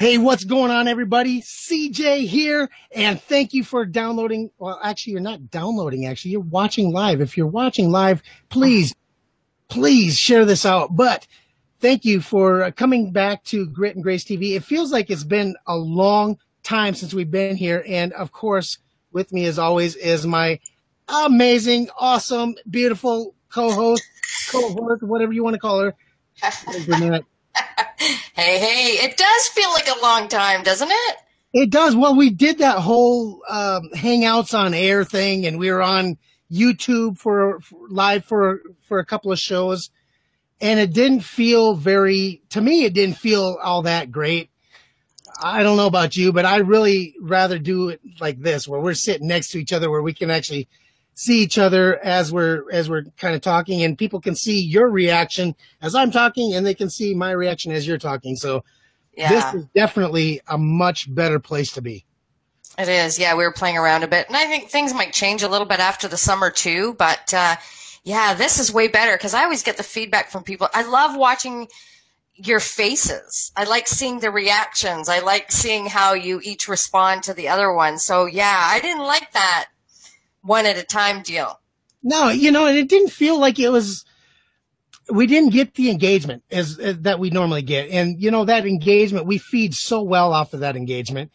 Hey, what's going on, everybody? CJ here, and thank you for downloading. Well, actually, you're not downloading, actually, you're watching live. If you're watching live, please, please share this out. But thank you for coming back to Grit and Grace TV. It feels like it's been a long time since we've been here. And of course, with me as always is my amazing, awesome, beautiful co-host, co-host, whatever you want to call her. hey, hey, it does feel like a long time, doesn't it? It does. Well, we did that whole um, Hangouts on Air thing, and we were on YouTube for, for live for for a couple of shows, and it didn't feel very. To me, it didn't feel all that great. I don't know about you, but I really rather do it like this, where we're sitting next to each other, where we can actually see each other as we're as we're kind of talking and people can see your reaction as I'm talking and they can see my reaction as you're talking. So yeah. this is definitely a much better place to be. It is. Yeah, we were playing around a bit and I think things might change a little bit after the summer too, but uh, yeah, this is way better because I always get the feedback from people. I love watching your faces. I like seeing the reactions. I like seeing how you each respond to the other one. So yeah, I didn't like that one at a time deal. No, you know, and it didn't feel like it was. We didn't get the engagement as, as that we normally get, and you know that engagement we feed so well off of that engagement,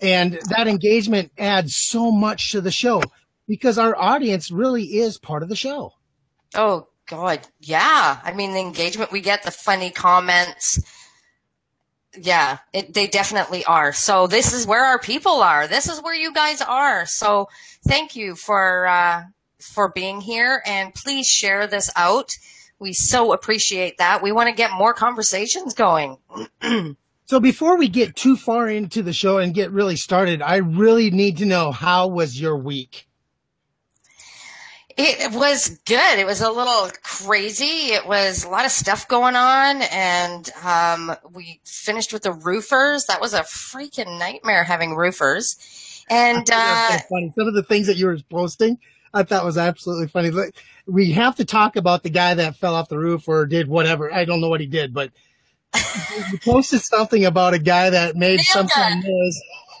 and that engagement adds so much to the show because our audience really is part of the show. Oh God, yeah. I mean, the engagement we get, the funny comments, yeah, it, they definitely are. So this is where our people are. This is where you guys are. So thank you for uh, for being here, and please share this out. We so appreciate that. We want to get more conversations going. so before we get too far into the show and get really started, I really need to know how was your week? It was good. It was a little crazy. It was a lot of stuff going on, and um, we finished with the roofers. That was a freaking nightmare having roofers. And uh, so funny. Some of the things that you were posting, I thought was absolutely funny. We have to talk about the guy that fell off the roof or did whatever. I don't know what he did, but you posted something about a guy that made some kind of noise.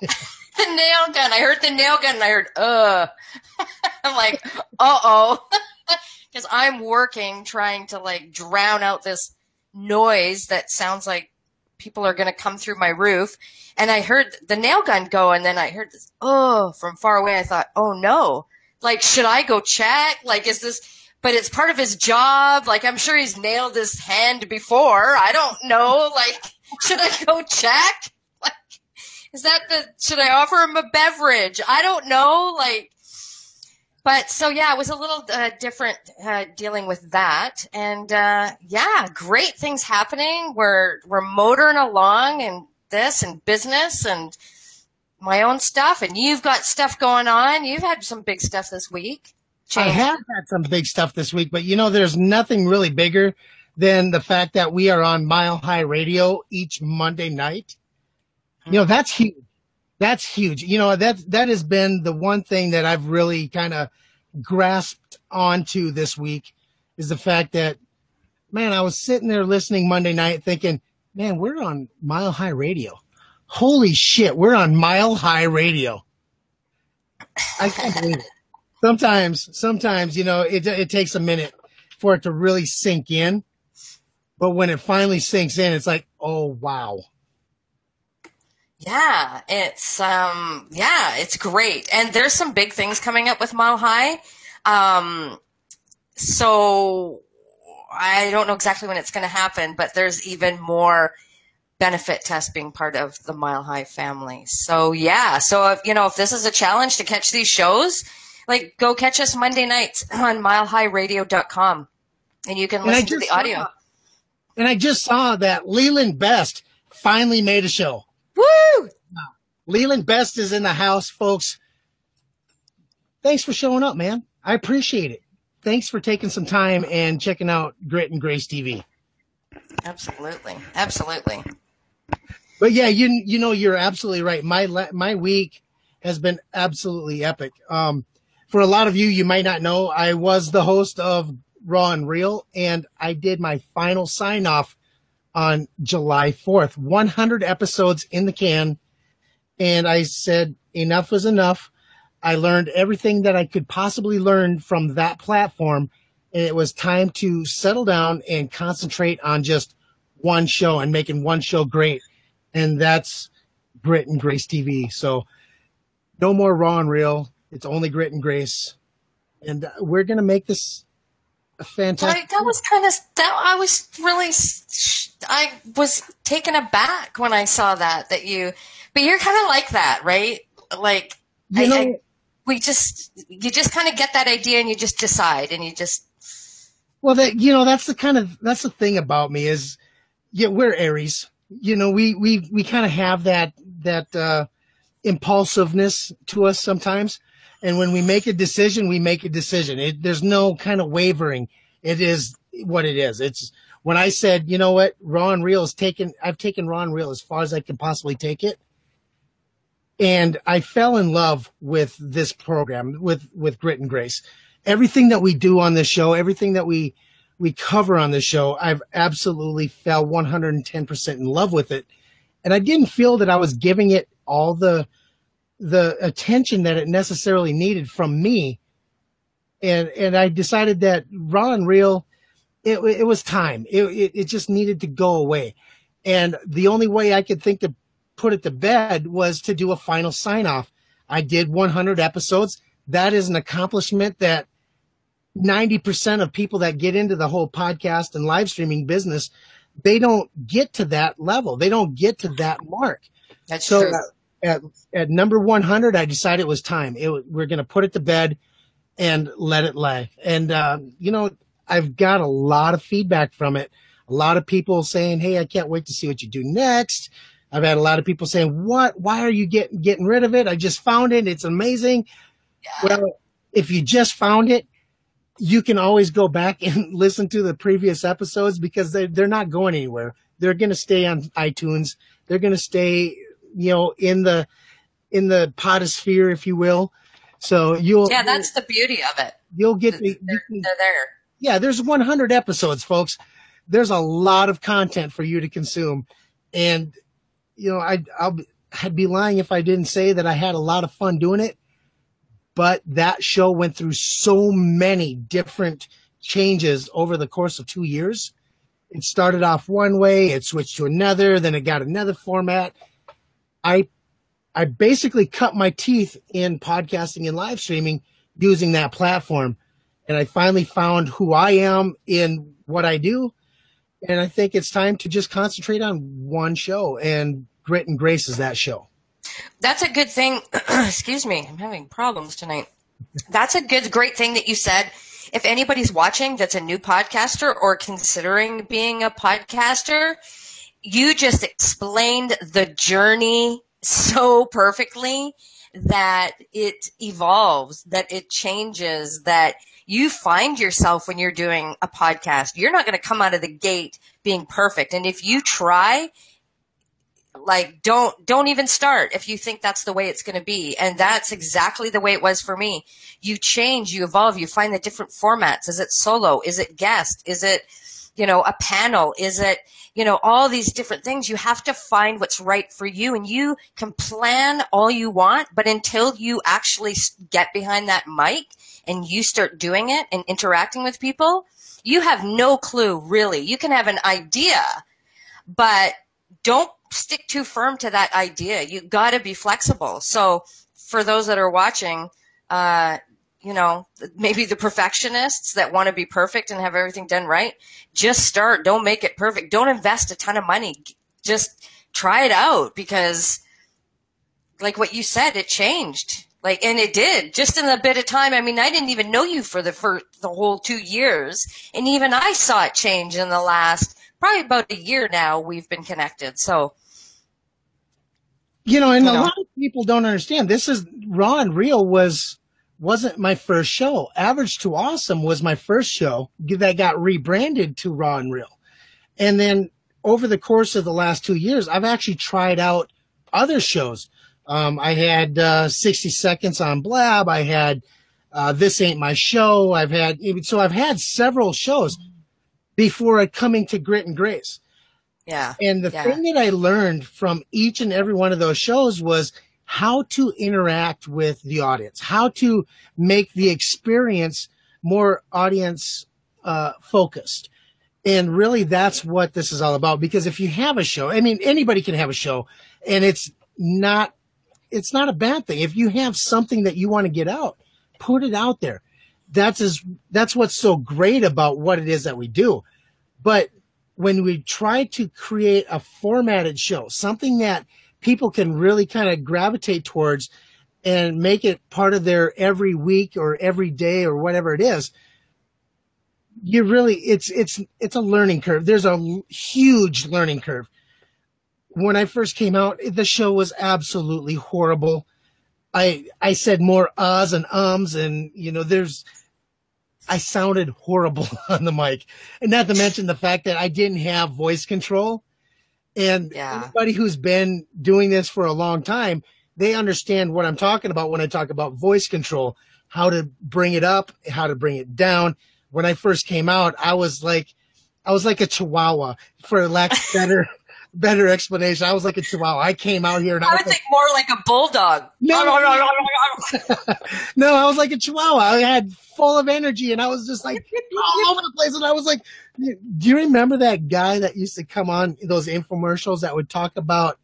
the nail gun. I heard the nail gun and I heard, uh. I'm like, uh oh. Because I'm working trying to like drown out this noise that sounds like people are going to come through my roof. And I heard the nail gun go and then I heard this, oh, from far away. I thought, oh no. Like, should I go check? Like, is this, but it's part of his job. Like, I'm sure he's nailed his hand before. I don't know. Like, should I go check? Like, is that the, should I offer him a beverage? I don't know. Like, but so yeah, it was a little uh, different uh, dealing with that, and uh, yeah, great things happening. We're we're motoring along and this and business and my own stuff, and you've got stuff going on. You've had some big stuff this week. I have had some big stuff this week, but you know, there's nothing really bigger than the fact that we are on Mile High Radio each Monday night. You know, that's huge. That's huge. You know, that, that has been the one thing that I've really kind of grasped onto this week is the fact that, man, I was sitting there listening Monday night thinking, man, we're on Mile High Radio. Holy shit, we're on Mile High Radio. I can't believe it. Sometimes, sometimes, you know, it, it takes a minute for it to really sink in. But when it finally sinks in, it's like, oh, wow. Yeah, it's um yeah, it's great. And there's some big things coming up with Mile High. Um so I don't know exactly when it's going to happen, but there's even more benefit to us being part of the Mile High family. So yeah, so if you know if this is a challenge to catch these shows, like go catch us Monday nights on milehighradio.com and you can listen to the audio. Saw, and I just saw that Leland Best finally made a show. Woo! Leland Best is in the house, folks. Thanks for showing up, man. I appreciate it. Thanks for taking some time and checking out Grit and Grace TV. Absolutely, absolutely. But yeah, you you know you're absolutely right. My my week has been absolutely epic. Um, for a lot of you, you might not know, I was the host of Raw and Real, and I did my final sign off on July 4th. 100 episodes in the can. And I said, enough was enough. I learned everything that I could possibly learn from that platform. And it was time to settle down and concentrate on just one show and making one show great. And that's Grit and Grace TV. So no more raw and real. It's only Grit and Grace. And uh, we're going to make this a fantastic. That was kind of that. I was really, I was taken aback when I saw that that you, but you're kind of like that, right? Like you know, I, we just you just kind of get that idea and you just decide and you just. Well, that you know that's the kind of that's the thing about me is, yeah, we're Aries. You know, we we we kind of have that that uh, impulsiveness to us sometimes and when we make a decision, we make a decision. It, there's no kind of wavering. It is what it is. It's when I said, you know what, and Real is taken, I've taken and Real as far as I can possibly take it. And I fell in love with this program, with, with Grit and Grace. Everything that we do on this show, everything that we, we cover on this show, I've absolutely fell 110% in love with it. And I didn't feel that I was giving it all the, the attention that it necessarily needed from me. And, and I decided that and real, it, it was time. It, it, it just needed to go away. And the only way I could think to put it to bed was to do a final sign off. I did 100 episodes. That is an accomplishment that 90% of people that get into the whole podcast and live streaming business, they don't get to that level. They don't get to that mark. That's so, true at, at number 100, I decided it was time. It, we're going to put it to bed and let it lay. And, uh, you know, I've got a lot of feedback from it. A lot of people saying, Hey, I can't wait to see what you do next. I've had a lot of people saying, what, why are you getting, getting rid of it? I just found it. It's amazing. Yeah. Well, if you just found it, you can always go back and listen to the previous episodes because they, they're not going anywhere. They're going to stay on iTunes. They're going to stay you know, in the in the podosphere, if you will. So you'll yeah, that's the beauty of it. You'll get the, they're, you they're there. Yeah, there's 100 episodes, folks. There's a lot of content for you to consume, and you know, I I'll I'd be lying if I didn't say that I had a lot of fun doing it. But that show went through so many different changes over the course of two years. It started off one way, it switched to another, then it got another format, I I basically cut my teeth in podcasting and live streaming using that platform. And I finally found who I am in what I do. And I think it's time to just concentrate on one show and Grit and Grace is that show. That's a good thing. Excuse me. I'm having problems tonight. That's a good, great thing that you said. If anybody's watching that's a new podcaster or considering being a podcaster, you just explained the journey so perfectly that it evolves, that it changes, that you find yourself when you're doing a podcast. You're not going to come out of the gate being perfect. And if you try, like don't don't even start if you think that's the way it's going to be. And that's exactly the way it was for me. You change you evolve you find the different formats. Is it solo? Is it guest? Is it you know a panel? Is it you know, all these different things. You have to find what's right for you and you can plan all you want, but until you actually get behind that mic and you start doing it and interacting with people, you have no clue really. You can have an idea, but don't stick too firm to that idea. You gotta be flexible. So for those that are watching, uh, you know, maybe the perfectionists that want to be perfect and have everything done right, just start. Don't make it perfect. Don't invest a ton of money. Just try it out because like what you said, it changed. Like, and it did just in a bit of time. I mean, I didn't even know you for the first, the whole two years. And even I saw it change in the last, probably about a year now we've been connected. So, you know, and you a lot of people don't understand this is raw and real was wasn't my first show. Average to Awesome was my first show that got rebranded to Raw and Real. And then over the course of the last two years, I've actually tried out other shows. Um, I had uh, 60 Seconds on Blab. I had uh, This Ain't My Show. I've had, so I've had several shows before coming to Grit and Grace. Yeah. And the yeah. thing that I learned from each and every one of those shows was how to interact with the audience, how to make the experience more audience uh, focused. And really that's what this is all about. Because if you have a show, I mean, anybody can have a show and it's not, it's not a bad thing. If you have something that you want to get out, put it out there. That's as, that's what's so great about what it is that we do. But when we try to create a formatted show, something that people can really kind of gravitate towards and make it part of their every week or every day or whatever it is, you really, it's, it's, it's a learning curve. There's a huge learning curve. When I first came out, the show was absolutely horrible. I, I said more uhs and ums and, you know, there's, I sounded horrible on the mic. And not to mention the fact that I didn't have voice control. And Yeah. anybody who's been doing this for a long time, they understand what I'm talking about when I talk about voice control, how to bring it up, how to bring it down. When I first came out, I was like, I was like a chihuahua for lack of better, better explanation. I was like a chihuahua. I came out here and I I would like, think more like a bulldog. No. no, no, no, no. no, I was like a chihuahua. I had full of energy and I was just like all over the place. And I was like, do you remember that guy that used to come on those infomercials that would talk about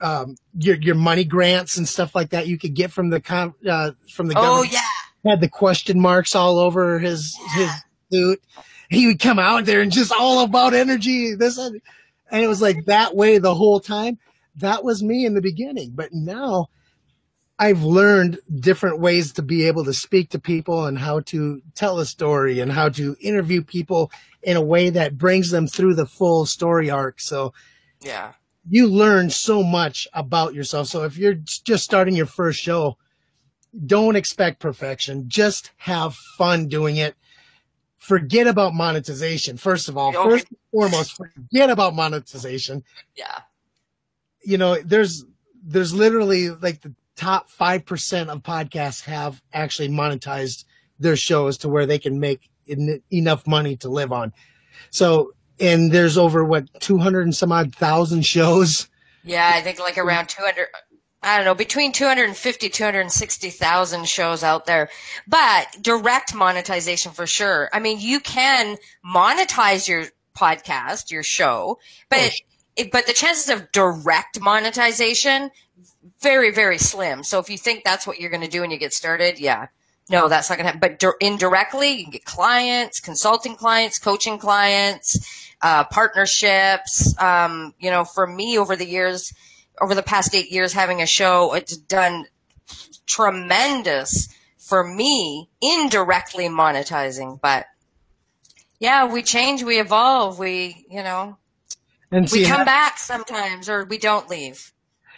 um, your your money grants and stuff like that you could get from the com- uh, from the government? Oh yeah. Had the question marks all over his his suit. He would come out there and just all about energy. This and and it was like that way the whole time. That was me in the beginning, but now I've learned different ways to be able to speak to people and how to tell a story and how to interview people in a way that brings them through the full story arc. So Yeah. you learn so much about yourself. So if you're just starting your first show, don't expect perfection. Just have fun doing it. Forget about monetization. First of all, Okay. first and foremost, forget about monetization Yeah. you know, there's there's literally like the top five percent of podcasts have actually monetized their shows to where they can make en- enough money to live on. So, and there's over what two hundred and some odd thousand shows. Yeah, I think like around 200, I don't know, between 250, 260,000 shows out there. But direct monetization for sure. I mean, you can monetize your podcast, your show, but Oh, it, it, but the chances of direct monetization, very, very slim. So if you think that's what you're going to do when you get started, yeah. No, that's not going to happen. But dir- indirectly, you can get clients, consulting clients, coaching clients, uh, partnerships. Um, you know, for me over the years, over the past eight years having a show, it's done tremendous for me indirectly monetizing. But yeah, we change, we evolve, we, you know, And we see, come back sometimes or we don't leave.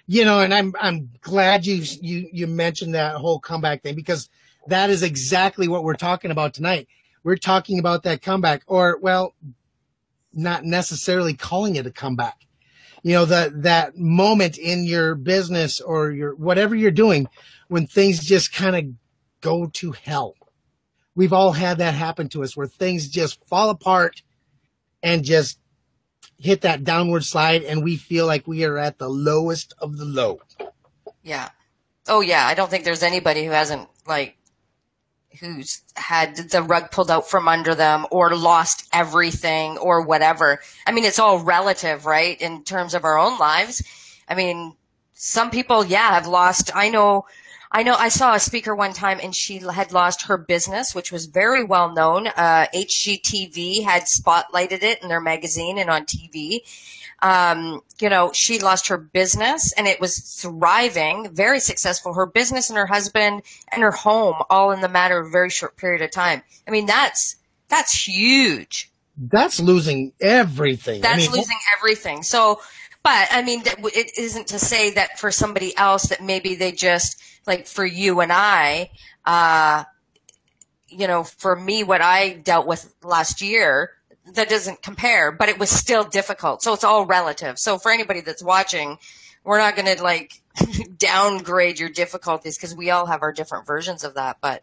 you know, and I'm I'm glad you you you mentioned that whole comeback thing because that is exactly what we're talking about tonight. We're talking about that comeback, or well, not necessarily calling it a comeback. You know, that that moment in your business or your whatever you're doing when things just kind of go to hell. We've all had that happen to us where things just fall apart and just hit that downward slide and we feel like we are at the lowest of the low. Yeah. Oh yeah. I don't think there's anybody who hasn't like who's had the rug pulled out from under them or lost everything or whatever. I mean, it's all relative, right? In terms of our own lives. I mean, some people, yeah, have lost. I know, I know, I saw a speaker one time and she had lost her business, which was very well known. Uh, HGTV had spotlighted it in their magazine and on TV um, you know, she lost her business and it was thriving, very successful. Her business and her husband and her home all in the matter of a very short period of time. I mean, that's, that's huge. That's losing everything. That's I mean, losing everything. So, but I mean, it isn't to say that for somebody else that maybe they just, like for you and I, uh, you know, for me, what I dealt with last year, that doesn't compare, but it was still difficult. So it's all relative. So for anybody that's watching, we're not going to like downgrade your difficulties because we all have our different versions of that. But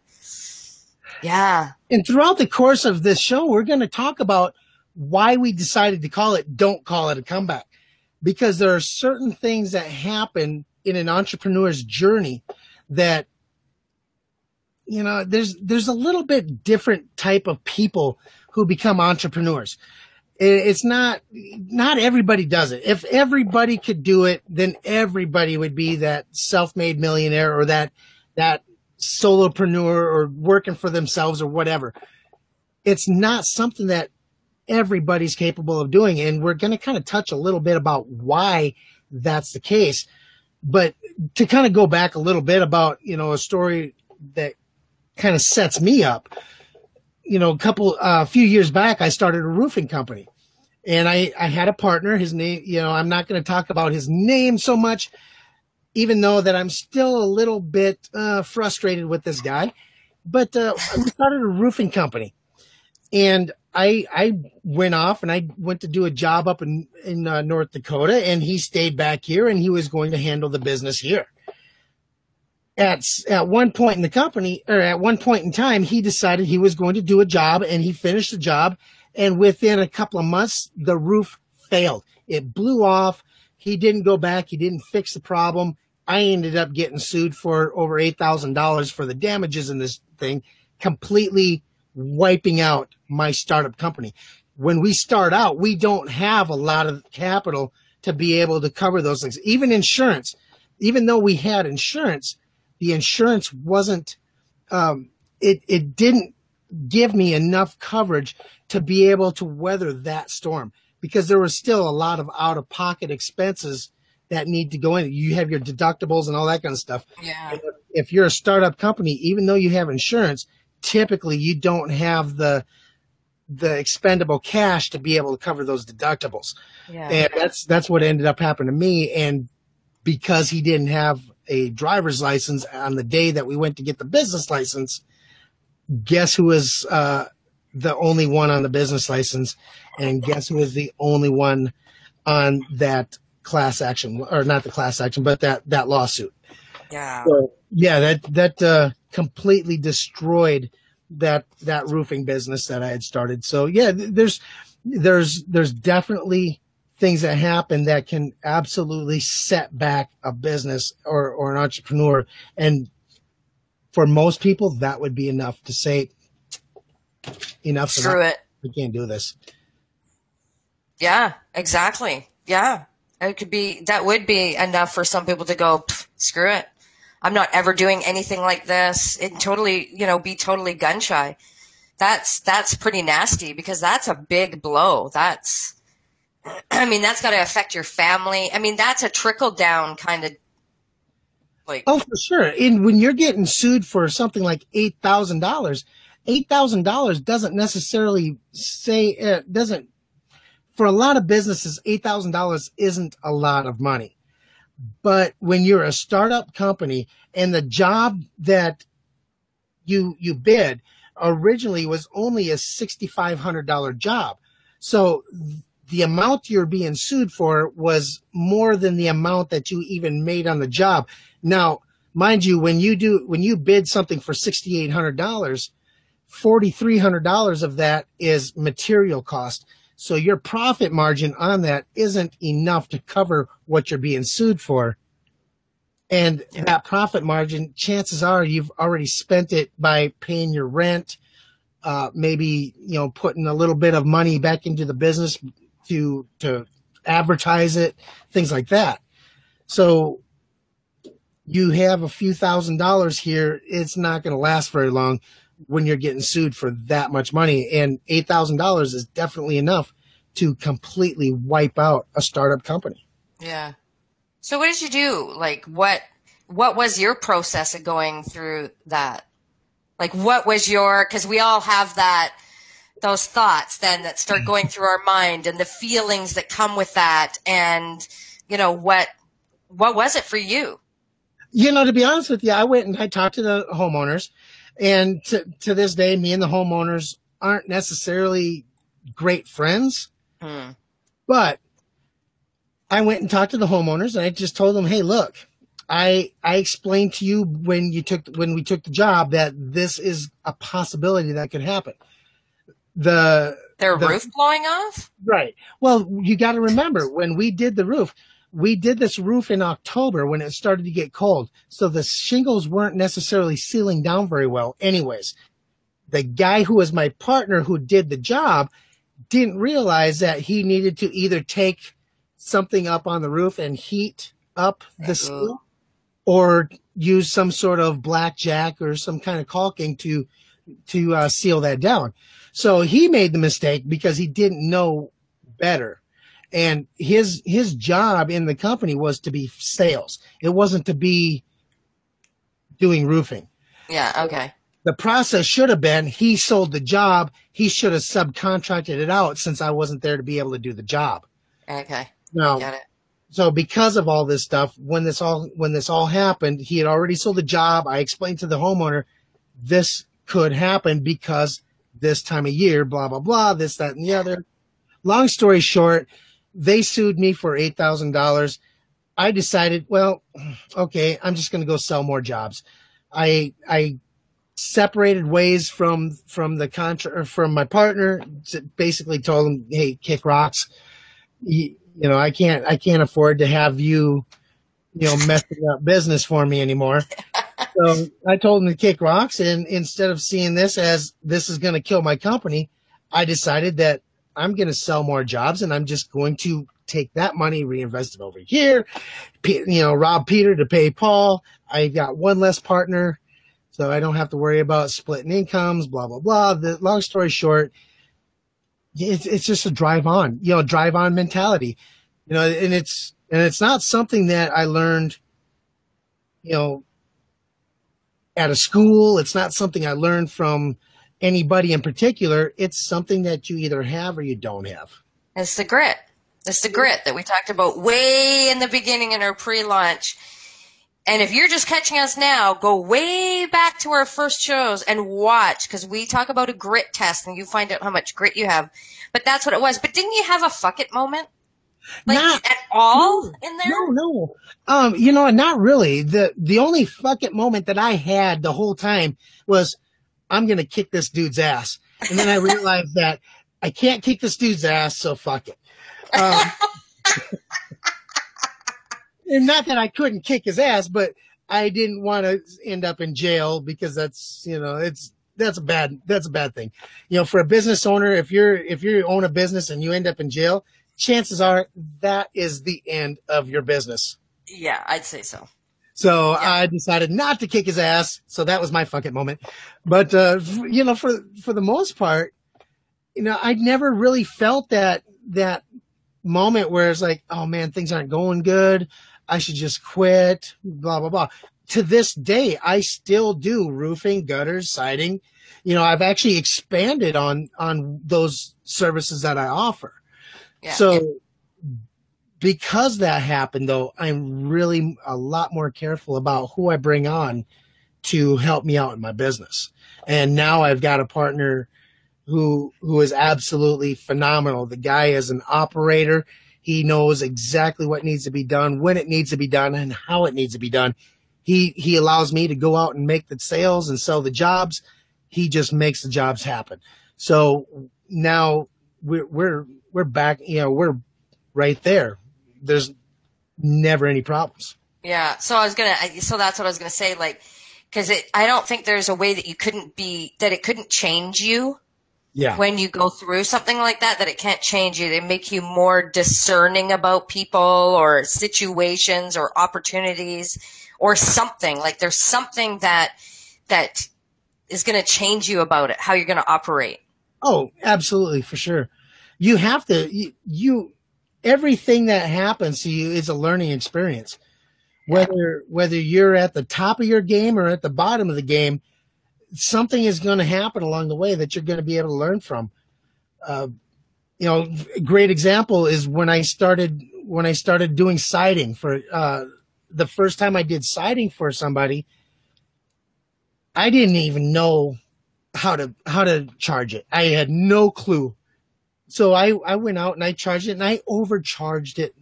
yeah, and throughout the course of this show, we're going to talk about why we decided to call it Don't Call It a Comeback. Because there are certain things that happen in an entrepreneur's journey that you know there's there's a little bit different type of people who become entrepreneurs. It's not not everybody does it. If everybody could do it then everybody would be that self-made millionaire or that that solopreneur or working for themselves or whatever. It's not something that everybody's capable of doing and we're going to kind of touch a little bit about why that's the case. But to kind of go back a little bit about you know a story that kind of sets me up you know, a couple, a uh, few years back, I started a roofing company. And I, I had a partner, his name, you know, I'm not going to talk about his name so much, even though that I'm still a little bit, uh, frustrated with this guy, but, uh, we started a roofing company. And I, I went off and I went to do a job up in, in uh, North Dakota. And he stayed back here and he was going to handle the business here at at one point in the company or at one point in time he decided he was going to do a job and he finished the job and within a couple of months the roof failed. It blew off. He didn't go back. He didn't fix the problem. I ended up getting sued for over $8000 for the damages in this thing completely wiping out my startup company. When we start out we don't have a lot of capital to be able to cover those things. Even insurance even though we had insurance the insurance wasn't um, it it didn't give me enough coverage to be able to weather that storm because there was still a lot of out of pocket expenses that need to go in. You have your deductibles and all that kind of stuff. Yeah. If you're a startup company, even though you have insurance, typically you don't have the the expendable cash to be able to cover those deductibles. Yeah. And that's that's what ended up happening to me. And because he didn't have a driver's license on the day that we went to get the business license. Guess who was uh, the only one on the business license, and guess who was the only one on that class action, or not the class action, but that that lawsuit. Yeah. So, yeah, that that uh, completely destroyed that that roofing business that I had started. So yeah, there's there's there's definitely things that happen that can absolutely set back a business or, or an entrepreneur. And for most people, that would be enough to say, enough. Screw it. We can't do this. Yeah, exactly. Yeah. It could be, that would be enough for some people to go, screw it. I'm not ever doing anything like this. It totally, you know, be totally gun shy. That's, that's pretty nasty because that's a big blow. That's, I mean, that's got to affect your family. I mean, that's a trickle down kind of like. Oh, for sure. And when you're getting sued for something like eight thousand dollars, eight thousand dollars doesn't necessarily say it uh, doesn't. For a lot of businesses, eight thousand dollars isn't a lot of money. But when you're a startup company and the job that you you bid originally was only a sixty five hundred dollar job, so the amount you're being sued for was more than the amount that you even made on the job. Now, mind you, when you do, when you bid something for $6,800, $4,300 of that is material cost. So your profit margin on that isn't enough to cover what you're being sued for. And that profit margin, chances are you've already spent it by paying your rent, uh, maybe, you know, putting a little bit of money back into the business, to to advertise it, things like that. So you have a few thousand dollars here, it's not going to last very long when you're getting sued for that much money. And eight thousand dollars is definitely enough to completely wipe out a startup company. Yeah. So what did you do? Like what what was your process of going through that? Like what was your cuz we all have that those thoughts then that start mm-hmm. going through our mind and the feelings that come with that and you know what what was it for you you know to be honest with you i went and i talked to the homeowners and to, to this day me and the homeowners aren't necessarily great friends hmm. but i went and talked to the homeowners and i just told them hey look I I explained to you when you took when we took the job that this is a possibility that could happen the Their The- roof blowing off? Right. Well, you got to remember when we did the roof, we did this roof in October when it started to get cold. So the shingles weren't necessarily sealing down very well anyways. The guy who was my partner who did the job didn't realize that he needed to either take something up on the roof and heat up the seal or use some sort of blackjack or some kind of caulking to to uh, seal that down. So he made the mistake because he didn't know better. And his his job in the company was to be sales. It wasn't to be doing roofing. Yeah, okay. The process should have been he sold the job, he should have subcontracted it out since I wasn't there to be able to do the job. Okay. Now, Got it. so because of all this stuff, when this all when this all happened, he had already sold the job. I explained to the homeowner this could happen because this time of year, blah blah blah, this that and the other. Long story short, they sued me for eight thousand dollars. I decided, well, okay, I'm just going to go sell more jobs. I I separated ways from from the contract from my partner. Basically, told him, hey, kick rocks. You, you know, I can't I can't afford to have you, you know, messing up business for me anymore. So I told him to kick rocks, and instead of seeing this as this is going to kill my company, I decided that I'm going to sell more jobs, and I'm just going to take that money, reinvest it over here. Pe- You know, rob Peter to pay Paul. I got one less partner, so I don't have to worry about splitting incomes. Blah blah blah. The long story short, it's it's just a drive on, you know, drive on mentality, you know, and it's and it's not something that I learned, you know, at a school. It's not something I learned from anybody in particular. It's something that you either have or you don't have. It's the grit. It's the grit that we talked about way in the beginning in our pre-launch. And if you're just catching us now, go way back to our first shows and watch because we talk about a grit test and you find out how much grit you have. But that's what it was. But didn't you have a fuck it moment? Like Not- at all no, in there? No, no. Um, you know, not really. The the only fuck it moment that I had the whole time was I'm gonna kick this dude's ass. And then I realized that I can't kick this dude's ass, so fuck it. Um, and not that I couldn't kick his ass, but I didn't want to end up in jail because that's you know it's that's a bad that's a bad thing. You know, for a business owner, if you're if you own a business and you end up in jail, chances are that is the end of your business. Yeah, I'd say so. So Yeah. I decided not to kick his ass. So that was my fucking moment. But, uh, you know, for, for the most part, you know, I never really felt that, that moment where it's like, oh man, things aren't going good. I should just quit, blah, blah, blah. To this day, I still do roofing, gutters, siding. You know, I've actually expanded on, on those services that I offer. Yeah. So because that happened though, I'm really a lot more careful about who I bring on to help me out in my business. And now I've got a partner who who is absolutely phenomenal. The guy is an operator. He knows exactly what needs to be done, when it needs to be done, and how it needs to be done. He he allows me to go out and make the sales and sell the jobs. He just makes the jobs happen. So now we're we're we're back. You know, we're right there. There's never any problems. Yeah. So I was gonna. So that's what I was gonna say. Like, because it. I don't think there's a way that you couldn't be that it couldn't change you Yeah. when you go through something like that. That it can't change you. They make you more discerning about people or situations or opportunities or something. Like there's something that that is gonna change you about it. How you're gonna operate. Oh, absolutely, for sure. You have to, you, you, everything that happens to you is a learning experience. Whether, whether you're at the top of your game or at the bottom of the game, something is going to happen along the way that you're going to be able to learn from. Uh, you know, a great example is when I started, when I started doing siding for, uh, the first time I did siding for somebody, I didn't even know how to how to charge it. I had no clue. So I I went out and I charged it and I overcharged it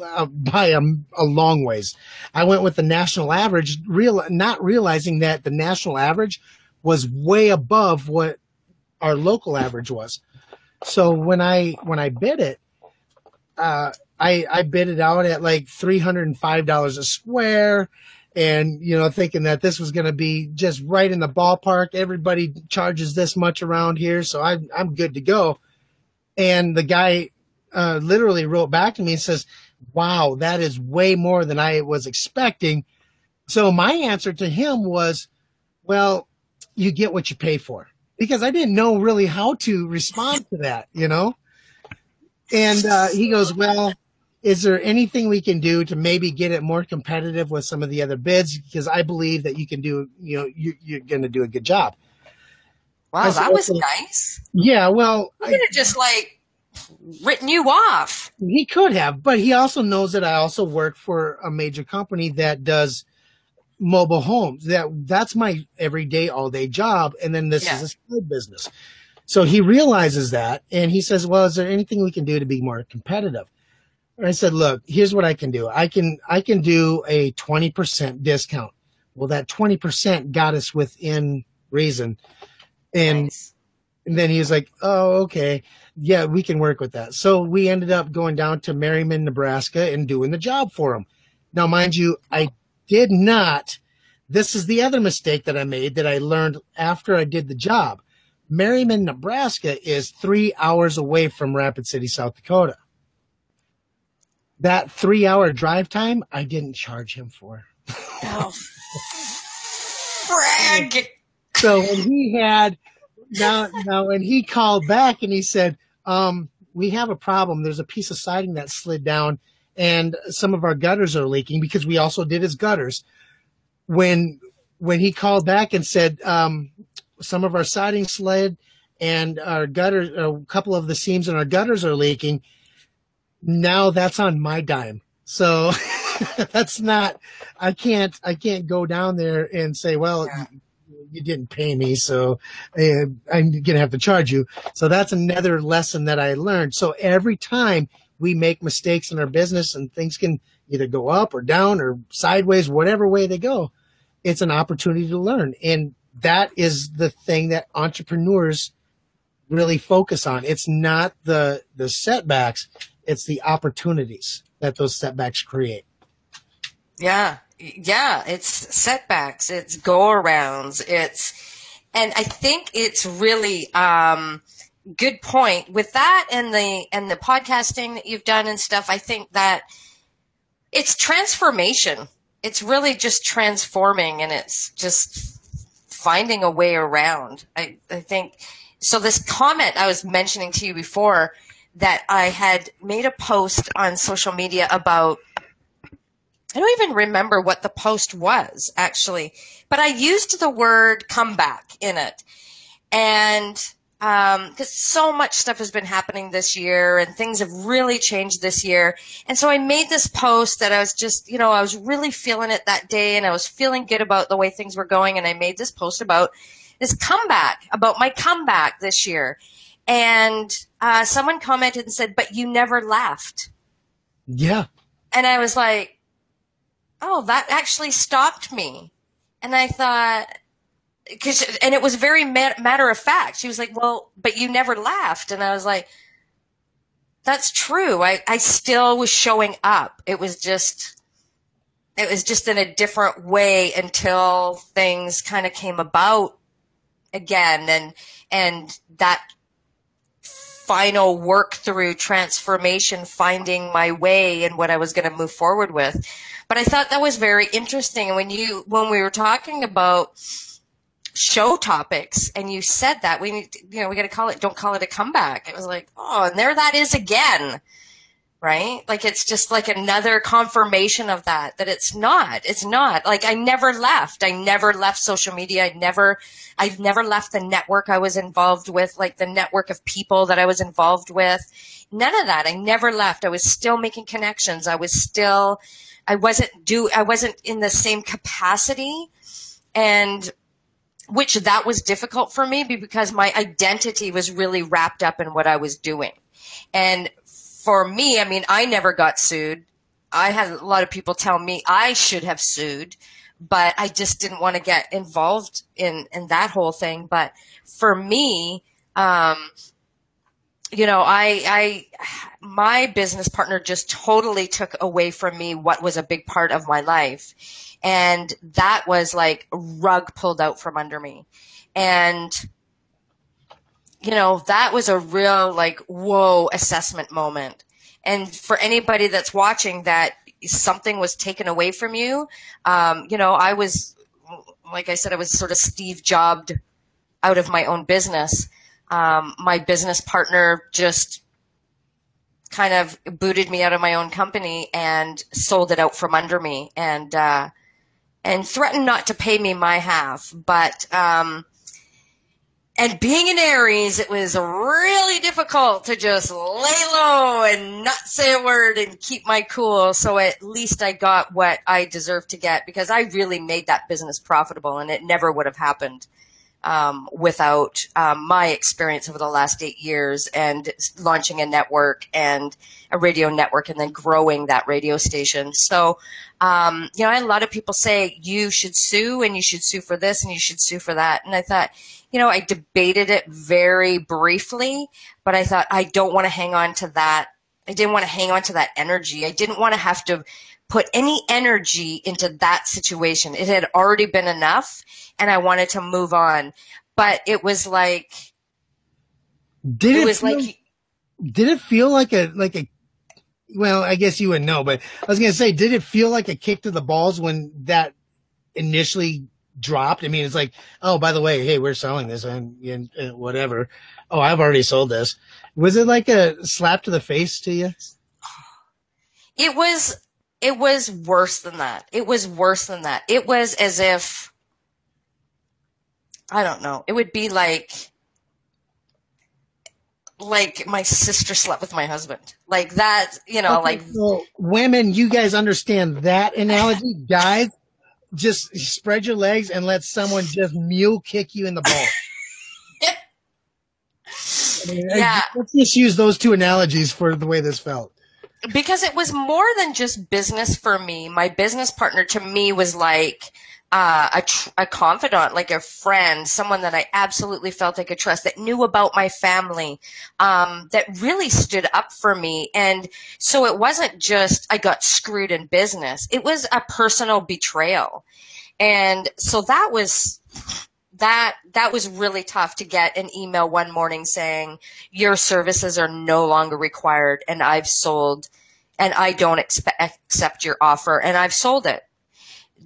uh, by a, a long ways. I went with the national average, real not realizing that the national average was way above what our local average was. So when I when I bid it, uh, I I bid it out at like three hundred and five dollars a square, and you know thinking that this was going to be just right in the ballpark. Everybody charges this much around here, so I I'm good to go. And the guy uh, literally wrote back to me and says, "Wow, that is way more than I was expecting." So my answer to him was, "Well, you get what you pay for." Because I didn't know really how to respond to that, you know? And uh, he goes, Well, is there anything we can do to maybe get it more competitive with some of the other bids? Because I believe that you can do, you know, you, you're going to do a good job. Wow, that was nice. Yeah, well, He could have just like written you off. he could have, but he also knows that I also work for a major company that does mobile homes. That that's my everyday, all day job, and then this Yeah. is a side business. So he realizes that, and he says, "Well, is there anything we can do to be more competitive?" And I said, "Look, here's what I can do. I can I can do a twenty percent discount. Well, that twenty percent got us within reason, and Nice. and then he was like, "Oh, okay, yeah, we can work with that." So we ended up going down to Merriman, Nebraska, and doing the job for him. Now, mind you, I did not. This is the other mistake that I made that I learned after I did the job. Merriman, Nebraska is three hours away from Rapid City, South Dakota. That three hour drive time, I didn't charge him for. Oh, frag. So when he had now now when he called back and he said um we have a problem. There's a piece of siding that slid down and some of our gutters are leaking because we also did his gutters. When when he called back and said um some of our siding slid and our gutters a couple of the seams in our gutters are leaking now that's on my dime. So that's not i can't i can't go down there and say well Yeah. You didn't pay me, so uh, I'm going to have to charge you. So that's another lesson that I learned. So every time we make mistakes in our business and things can either go up or down or sideways, whatever way they go, it's an opportunity to learn. And that is the thing that entrepreneurs really focus on. It's not the, the setbacks, it's the opportunities that those setbacks create. Yeah. Yeah. It's setbacks. It's go arounds. It's, and I think it's really, um, good point with that and the, and the podcasting that you've done and stuff. I think that it's transformation. It's really just transforming and it's just finding a way around. I, I think, so this comment I was mentioning to you before that I had made a post on social media about I don't even remember what the post was actually, but I used the word comeback in it. And um, cause so much stuff has been happening this year and things have really changed this year. And so I made this post that I was just, you know, I was really feeling it that day and I was feeling good about the way things were going. And I made this post about this comeback, about my comeback this year. And uh, someone commented and said, but you never left. Yeah. And I was like, oh, that actually stopped me. And I thought, cause, and it was very ma- matter of fact. She was like, well, but you never laughed. And I was like, that's true. I, I still was showing up. It was just, it was just in a different way until things kind of came about again. And, and that final work through transformation, finding my way and what I was going to move forward with. But I thought that was very interesting. When you, when we were talking about show topics and you said that we need, you know, we got to call it, don't call it a comeback. It was like, oh, and there that is again. Right? Like it's just like another confirmation of that, that it's not, it's not. Like I never left. I never left social media. I never, I've never left the network I was involved with, like the network of people that I was involved with. None of that. I never left. I was still making connections. I was still, I wasn't do, I wasn't in the same capacity and which that was difficult for me because my identity was really wrapped up in what I was doing. And for me, I mean, I never got sued. I had a lot of people tell me I should have sued, but I just didn't want to get involved in, in that whole thing. But for me, um, you know, I, I, my business partner just totally took away from me what was a big part of my life. And that was like rug pulled out from under me. And, you know, that was a real like, whoa assessment moment. And for anybody that's watching that something was taken away from you, um, you know, I was, like I said, I was sort of Steve jobbed out of my own business. Um, my business partner just kind of booted me out of my own company and sold it out from under me and, uh, and threatened not to pay me my half. But, um, and being an Aries, it was really difficult to just lay low and not say a word and keep my cool. So at least I got what I deserved to get because I really made that business profitable and it never would have happened um, without um, my experience over the last eight years and launching a network and a radio network and then growing that radio station. So, um, you know, a lot of people say you should sue and you should sue for this and you should sue for that. And I thought, you know, I debated it very briefly, but I thought I don't want to hang on to that. I didn't want to hang on to that energy. I didn't want to have to put any energy into that situation. It had already been enough and I wanted to move on. But it was like did it, it was feel, like did it feel like a like a well, I guess you would know, but I was gonna say, did it feel like a kick to the balls when that initially dropped? I mean, it's like, oh, by the way, hey, we're selling this and, and, and whatever. Oh, I've already sold this. Was it like a slap to the face to you? It was it was worse than that. It was worse than that. It was as if, I don't know, it would be like, like my sister slept with my husband. Like that, you know, okay, like. So women, you guys understand that analogy? Guys, just spread your legs and let someone just mule kick you in the balls. I mean, yeah. Let's just use those two analogies for the way this felt because it was more than just business for me. My business partner to me was like uh, a, tr- a confidant, like a friend, someone that I absolutely felt I could trust, that knew about my family, um, that really stood up for me. And so it wasn't just I got screwed in business; it was a personal betrayal. And so that was that that was really tough to get an email one morning saying your services are no longer required and I've sold and I don't accept your offer and I've sold it.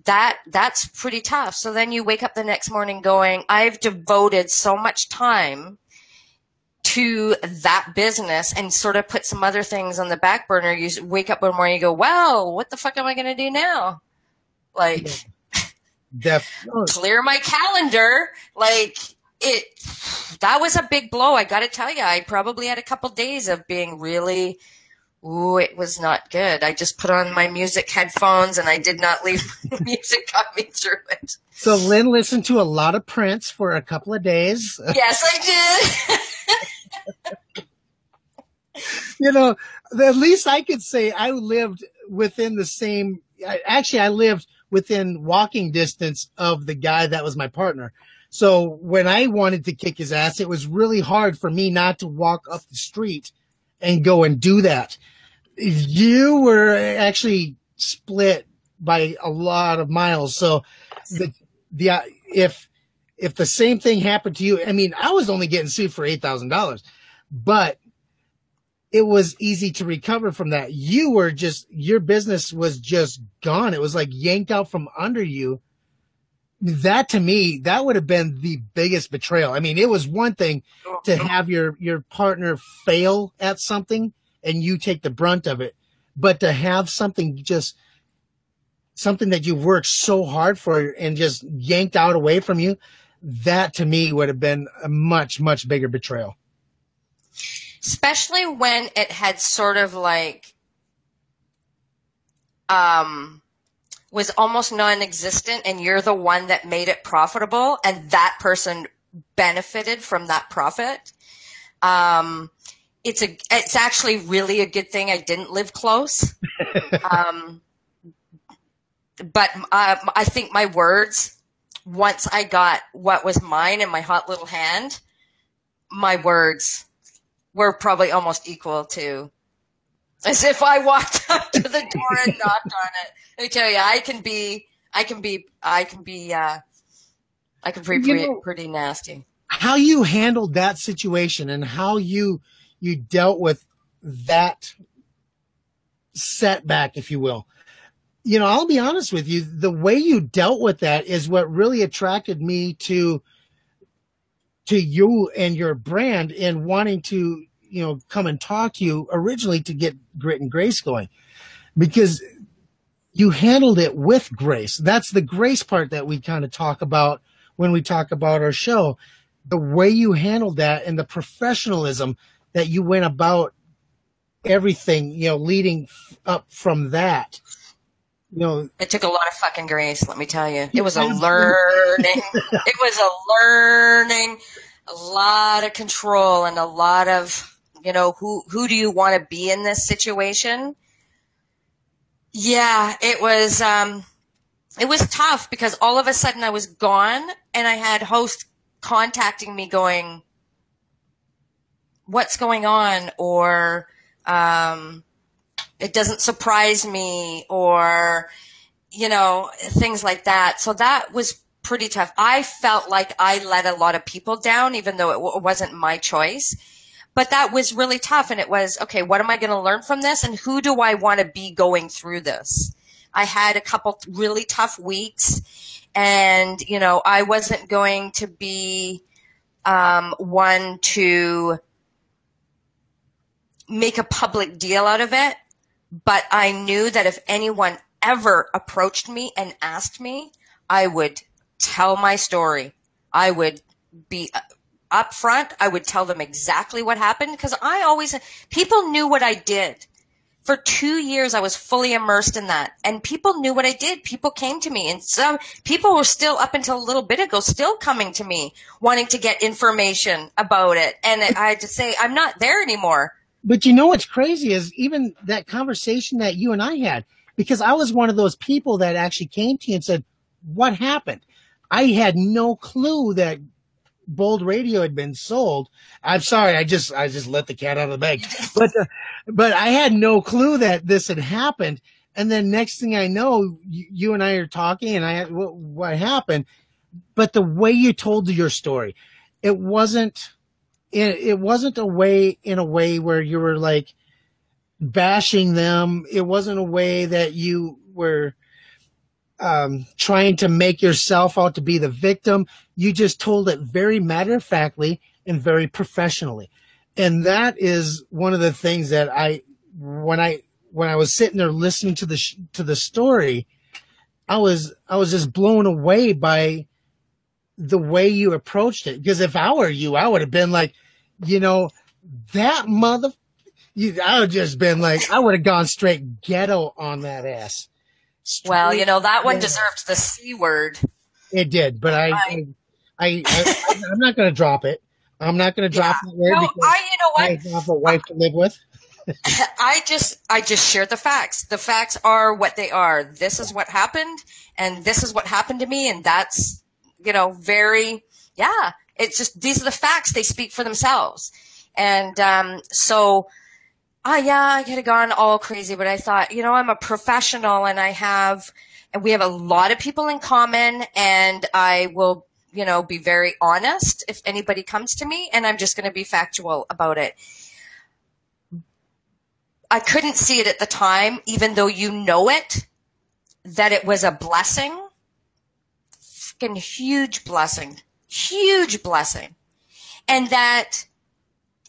That that's pretty tough. So then you wake up the next morning going, I've devoted so much time to that business and sort of put some other things on the back burner. You wake up one morning, and you go, "Well, what the fuck am I going to do now?" Like, Def- oh. clear my calendar. Like it, that was a big blow. I got to tell you, I probably had a couple days of being really, ooh, it was not good. I just put on my music headphones and I did not leave music got me through it. So Lynn listened to a lot of Prince for a couple of days. Yes, I did. you know, at least I could say I lived within the same. Actually, I lived within walking distance of the guy that was my partner. So when I wanted to kick his ass, it was really hard for me not to walk up the street and go and do that. You were actually split by a lot of miles. So the, the, uh, if, if the same thing happened to you, I mean, I was only getting sued for $8,000, but it was easy to recover from that. You were just, your business was just gone. It was like yanked out from under you. That to me, that would have been the biggest betrayal. I mean, it was one thing to oh, have your, your partner fail at something and you take the brunt of it, but to have something just, something that you worked so hard for and just yanked out away from you, that to me would have been a much, much bigger betrayal especially when it had sort of like um was almost non-existent and you're the one that made it profitable and that person benefited from that profit. Um it's a it's actually really a good thing i didn't live close. Um but uh, i think my words once i got what was mine in my hot little hand my words we're probably almost equal to as if I walked up to the door and knocked on it. Let me tell you, I can be, I can be, I can be, uh, I can be pretty, know, pretty nasty. How you handled that situation and how you, you dealt with that setback, if you will. You know, I'll be honest with you. The way you dealt with that is what really attracted me to, to you and your brand and wanting to you know, come and talk to you originally to get grit and grace going because you handled it with grace. That's the grace part that we kind of talk about when we talk about our show. The way you handled that and the professionalism that you went about everything, you know, leading up from that. You know, it took a lot of fucking grace, let me tell you. It was a learning. it was a learning, a lot of control and a lot of you know, who, who do you want to be in this situation? Yeah, it was, um, it was tough because all of a sudden I was gone and I had hosts contacting me going, what's going on? Or, um, it doesn't surprise me or, you know, things like that. So that was pretty tough. I felt like I let a lot of people down, even though it w- wasn't my choice but that was really tough. And it was, okay, what am I going to learn from this? And who do I want to be going through this? I had a couple really tough weeks and, you know, I wasn't going to be, um, one to make a public deal out of it. But I knew that if anyone ever approached me and asked me, I would tell my story. I would be uh, upfront. I would tell them exactly what happened because I always, people knew what I did. For two years, I was fully immersed in that and people knew what I did. People came to me and some people were still up until a little bit ago, still coming to me wanting to get information about it. And I had to say, I'm not there anymore. But you know what's crazy is even that conversation that you and I had, because I was one of those people that actually came to you and said, what happened? I had no clue that Bold Radio had been sold. I'm sorry, I just I just let the cat out of the bag. But uh, but I had no clue that this had happened. And then next thing I know, you, you and I are talking, and I what, what happened. But the way you told your story, it wasn't it, it wasn't a way in a way where you were like bashing them. It wasn't a way that you were um, trying to make yourself out to be the victim. You just told it very matter of factly and very professionally. And that is one of the things that I, when I, when I was sitting there listening to the, sh- to the story, I was, I was just blown away by the way you approached it. Because if I were you, I would have been like, you know, that mother, you, I would just been like, I would have gone straight ghetto on that ass. Well, you know, that one deserved the C word. It did, but I, I, I, I am not going to drop it. I'm not going to drop yeah. word no, I, you know what? I have a wife to live with. I just, I just share the facts. The facts are what they are. This is what happened, and this is what happened to me, and that's, you know, very, yeah. It's just these are the facts. They speak for themselves, and um, so oh yeah, I could have gone all crazy, but I thought, you know, I'm a professional and I have, and we have a lot of people in common and I will, you know, be very honest if anybody comes to me and I'm just going to be factual about it. I couldn't see it at the time, even though you know it, that it was a blessing. Fucking huge blessing. Huge blessing. And that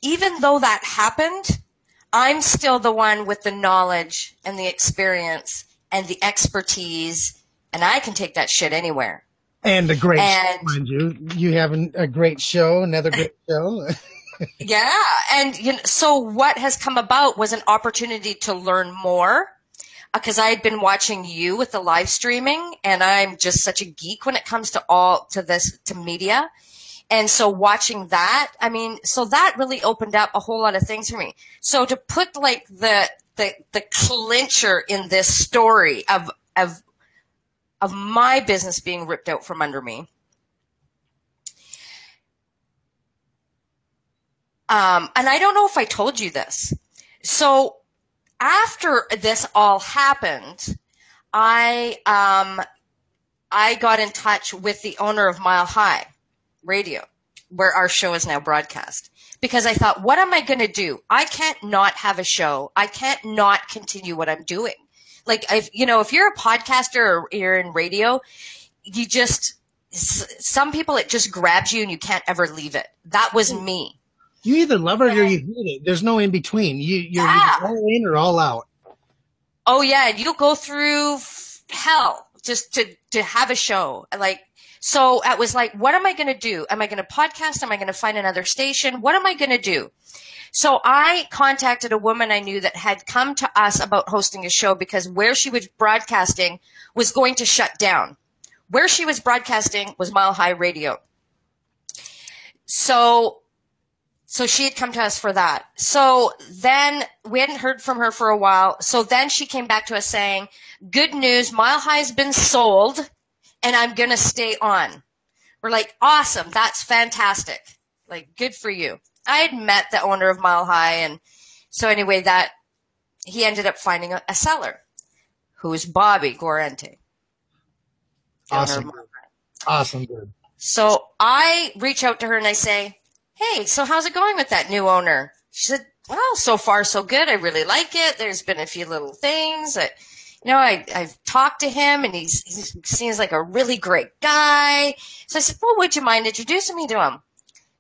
even though that happened, I'm still the one with the knowledge and the experience and the expertise, and I can take that shit anywhere. And a great, and, show, mind you, you have a great show, another great show. yeah, and you know, so what has come about was an opportunity to learn more because uh, I had been watching you with the live streaming, and I'm just such a geek when it comes to all to this to media. And so watching that, I mean, so that really opened up a whole lot of things for me. So to put like the, the, the clincher in this story of, of, of my business being ripped out from under me. Um, and I don't know if I told you this. So after this all happened, I um, I got in touch with the owner of Mile High Radio, where our show is now broadcast. Because I thought, what am I going to do? I can't not have a show. I can't not continue what I'm doing. Like, if, you know, if you're a podcaster or you're in radio, you just, some people, it just grabs you and you can't ever leave it. That was me. You either love it or you hate it. There's no in between. You, you're yeah. either all in or all out. Oh yeah, and you'll go through hell just to to have a show. Like so, it was like, what am I going to do? Am I going to podcast? Am I going to find another station? What am I going to do? So I contacted a woman I knew that had come to us about hosting a show because where she was broadcasting was going to shut down. Where she was broadcasting was Mile High Radio. So so she had come to us for that. So then we hadn't heard from her for a while. So then she came back to us saying, good news, Mile High has been sold and I'm going to stay on. We're like, awesome. That's fantastic. Like, good for you. I had met the owner of Mile High. And so anyway, that he ended up finding a, a seller who is Bobby Guarente. Awesome. Awesome. Good. So I reach out to her and I say, Hey, so how's it going with that new owner? She said, well, so far so good. I really like it. There's been a few little things that, you know, I, I've talked to him and he's, he seems like a really great guy. So I said, well, would you mind introducing me to him?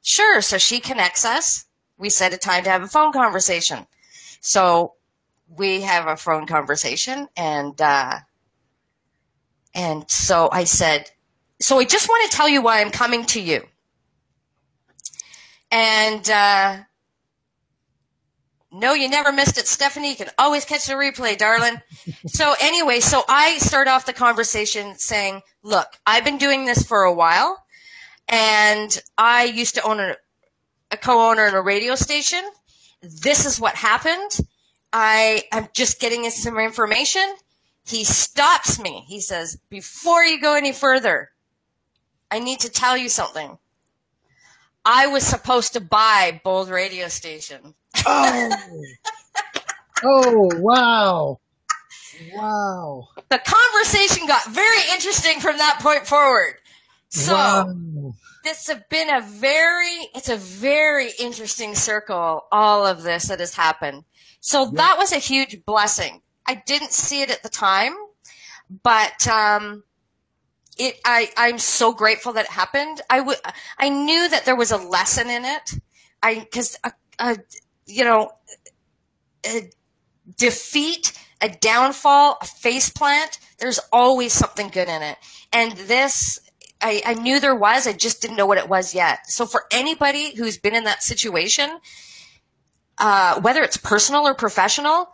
Sure. So she connects us. We set a time to have a phone conversation. So we have a phone conversation and, uh, and so I said, so I just want to tell you why I'm coming to you. And uh, no, you never missed it, Stephanie. You can always catch the replay, darling. so anyway, so I start off the conversation saying, "Look, I've been doing this for a while, and I used to own a, a co-owner in a radio station. This is what happened. I am just getting some information." He stops me. He says, "Before you go any further, I need to tell you something." I was supposed to buy Bold Radio Station. Oh, oh wow. Wow. The conversation got very interesting from that point forward. So wow. this has been a very, it's a very interesting circle, all of this that has happened. So that was a huge blessing. I didn't see it at the time, but, um, it I I'm so grateful that it happened. I knew that there was a lesson in it. I because you know a defeat, a downfall, a face plant. There's always something good in it, and this. I, I knew there was, I just didn't know what it was yet. So for anybody who's been in that situation, uh, whether it's personal or professional,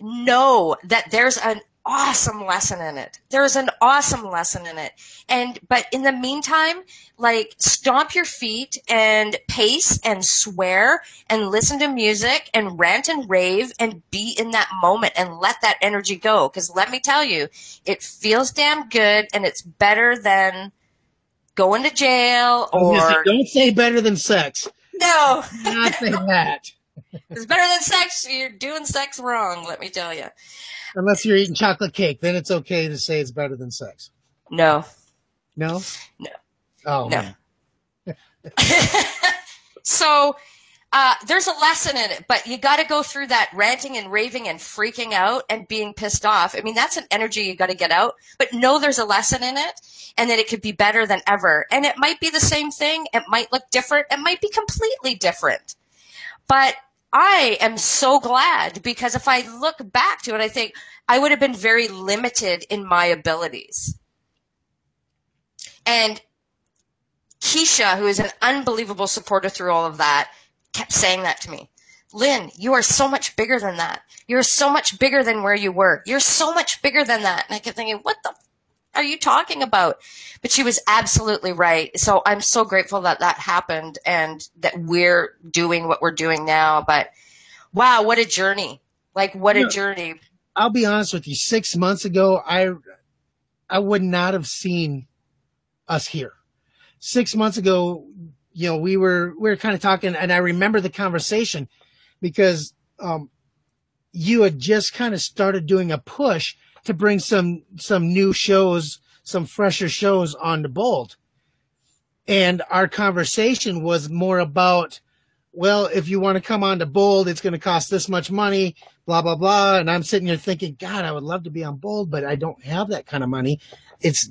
know that there's an awesome lesson in it. There's an awesome lesson in it. And, but in the meantime, like stomp your feet and pace and swear and listen to music and rant and rave and be in that moment and let that energy go. Cause let me tell you, it feels damn good and it's better than going to jail or. Don't say better than sex. No. Not say that. it's better than sex. You're doing sex wrong, let me tell you. Unless you're eating chocolate cake, then it's okay to say it's better than sex. No. No? No. Oh, no. so, uh, there's a lesson in it, but you got to go through that ranting and raving and freaking out and being pissed off. I mean, that's an energy you got to get out, but know there's a lesson in it and that it could be better than ever. And it might be the same thing. It might look different. It might be completely different, but I am so glad because if I look back to it, I think I would have been very limited in my abilities. And Keisha, who is an unbelievable supporter through all of that, kept saying that to me. Lynn, you are so much bigger than that. You're so much bigger than where you were. You're so much bigger than that. And I kept thinking, what the are you talking about? But she was absolutely right. So I'm so grateful that that happened and that we're doing what we're doing now. But wow, what a journey. Like what you a know, journey. I'll be honest with you. Six months ago, I, I would not have seen us here. Six months ago, you know, we were we were kind of talking, and I remember the conversation because um, you had just kind of started doing a push to bring some some new shows, some fresher shows on the Bold, and our conversation was more about, well, if you want to come on to Bold, it's going to cost this much money, blah blah blah. And I'm sitting here thinking, God, I would love to be on Bold, but I don't have that kind of money. It's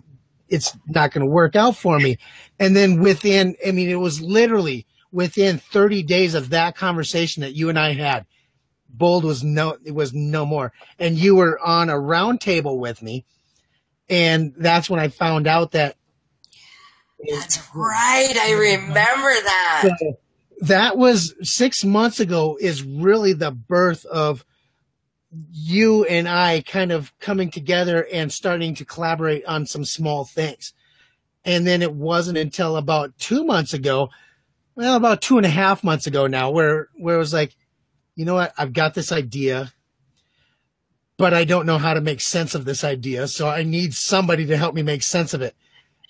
it's not going to work out for me. And then within, I mean, it was literally within 30 days of that conversation that you and I had, Bold was no, it was no more. And you were on a round table with me. And that's when I found out that. That's right. I remember that. So that was six months ago is really the birth of you and I kind of coming together and starting to collaborate on some small things. And then it wasn't until about two months ago, well, about two and a half months ago now, where, where it was like, you know what? I've got this idea, but I don't know how to make sense of this idea. So I need somebody to help me make sense of it.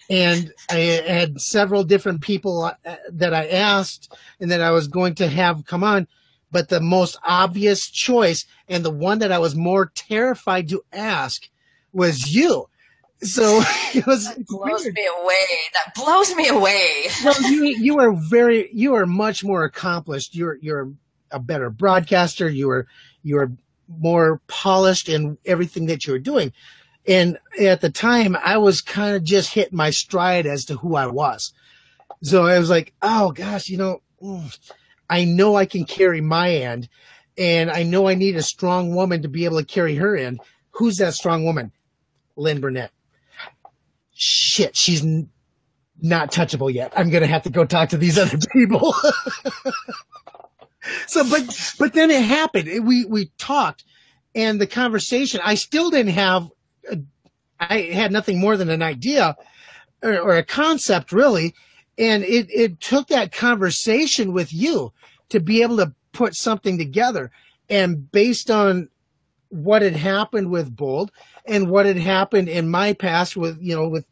And I had several different people uh, that I asked and that I was going to have come on but the most obvious choice and the one that I was more terrified to ask was you. So it was that blows weird. me away. That blows me away. well, you you are very you are much more accomplished. You're you're a better broadcaster. You are you are more polished in everything that you're doing. And at the time, I was kind of just hitting my stride as to who I was. So I was like, oh gosh, you know, I know I can carry my end and I know I need a strong woman to be able to carry her end. Who's that strong woman? Lynn Burnett. Shit, she's not touchable yet. I'm going to have to go talk to these other people. so, but, but then it happened. We, we talked and the conversation, I still didn't have, a, I had nothing more than an idea or, or a concept really. And it, it took that conversation with you to be able to put something together. And based on what had happened with Bold and what had happened in my past with, you know, with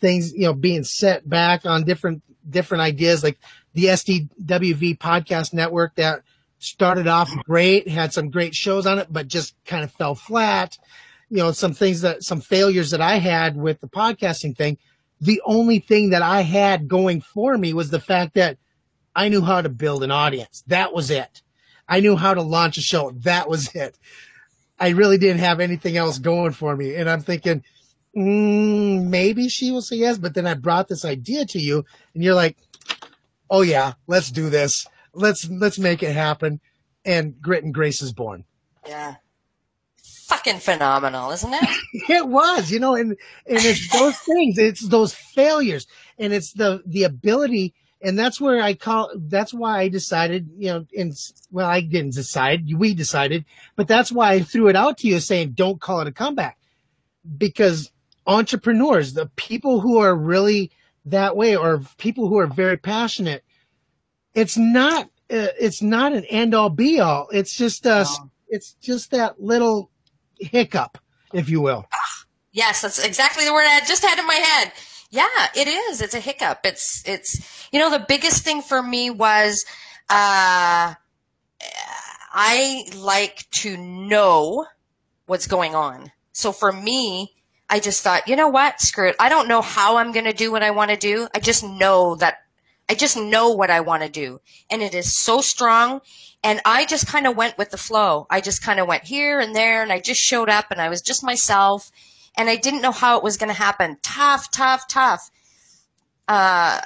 things, you know, being set back on different, different ideas like the SDWV podcast network that started off great, had some great shows on it, but just kind of fell flat. You know, some things that, some failures that I had with the podcasting thing the only thing that I had going for me was the fact that I knew how to build an audience. That was it. I knew how to launch a show. That was it. I really didn't have anything else going for me. And I'm thinking, mm, maybe she will say yes. But then I brought this idea to you and you're like, oh yeah, let's do this. Let's, let's make it happen. And grit and grace is born. Yeah fucking phenomenal, isn't it? it was, you know, and and it's those things, it's those failures, and it's the the ability, and that's where I call. That's why I decided, you know, and well, I didn't decide, we decided, but that's why I threw it out to you, saying don't call it a comeback, because entrepreneurs, the people who are really that way, or people who are very passionate, it's not. Uh, it's not an end all be all. It's just uh, no. it's just that little hiccup, if you will. Yes, that's exactly the word I just had in my head. Yeah, it is. It's a hiccup. It's, it's, you know, the biggest thing for me was, uh, I like to know what's going on. So for me, I just thought, you know what? Screw it. I don't know how I'm going to do what I want to do. I just know that I just know what I want to do. And it is so strong. And I just kind of went with the flow. I just kind of went here and there and I just showed up and I was just myself and I didn't know how it was going to happen. Tough, tough, tough. Uh,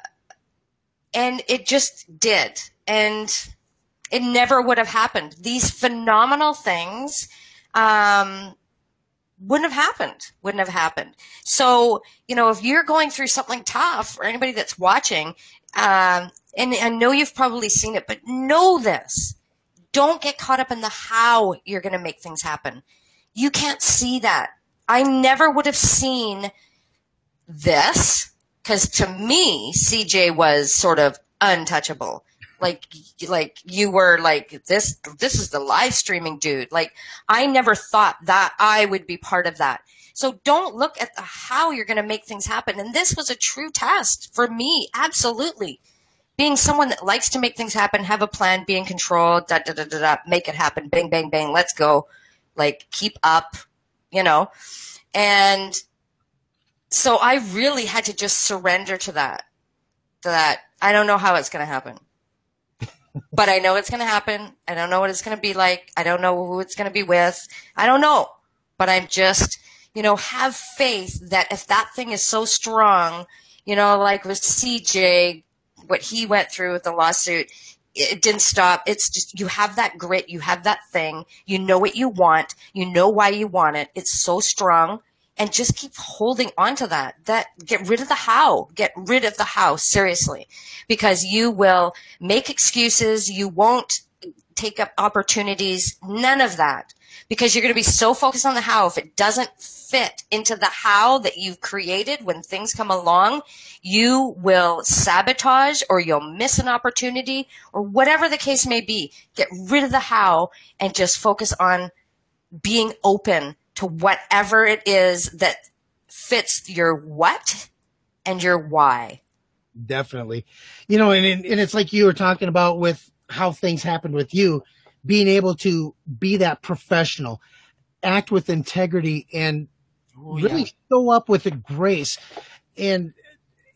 and it just did. And it never would have happened. These phenomenal things, um, wouldn't have happened. Wouldn't have happened. So, you know, if you're going through something tough or anybody that's watching, um, and I know you've probably seen it, but know this. Don't get caught up in the how you're going to make things happen. You can't see that. I never would have seen this because to me, CJ was sort of untouchable. Like, like you were like this, this is the live streaming dude. Like I never thought that I would be part of that. So don't look at the how you're going to make things happen. And this was a true test for me. Absolutely. being someone that likes to make things happen, have a plan, be in control, da da da da da, make it happen, bang bang bang, let's go, like keep up, you know, and so I really had to just surrender to that. That I don't know how it's going to happen, but I know it's going to happen. I don't know what it's going to be like. I don't know who it's going to be with. I don't know, but I'm just you know have faith that if that thing is so strong, you know, like with CJ what he went through with the lawsuit, it didn't stop. It's just, you have that grit, you have that thing, you know what you want, you know why you want it. It's so strong and just keep holding on to that. That get rid of the how. Get rid of the how, seriously. Because you will make excuses, you won't take up opportunities, none of that because you're going to be so focused on the how. If it doesn't fit into the how that you've created when things come along, you will sabotage or you'll miss an opportunity or whatever the case may be. Get rid of the how and just focus on being open to whatever it is that fits your what and your why. Definitely. You know, and, and it's like you were talking about with how things happened with you being able to be that professional, act with integrity, and oh, really yeah. show up with a grace. And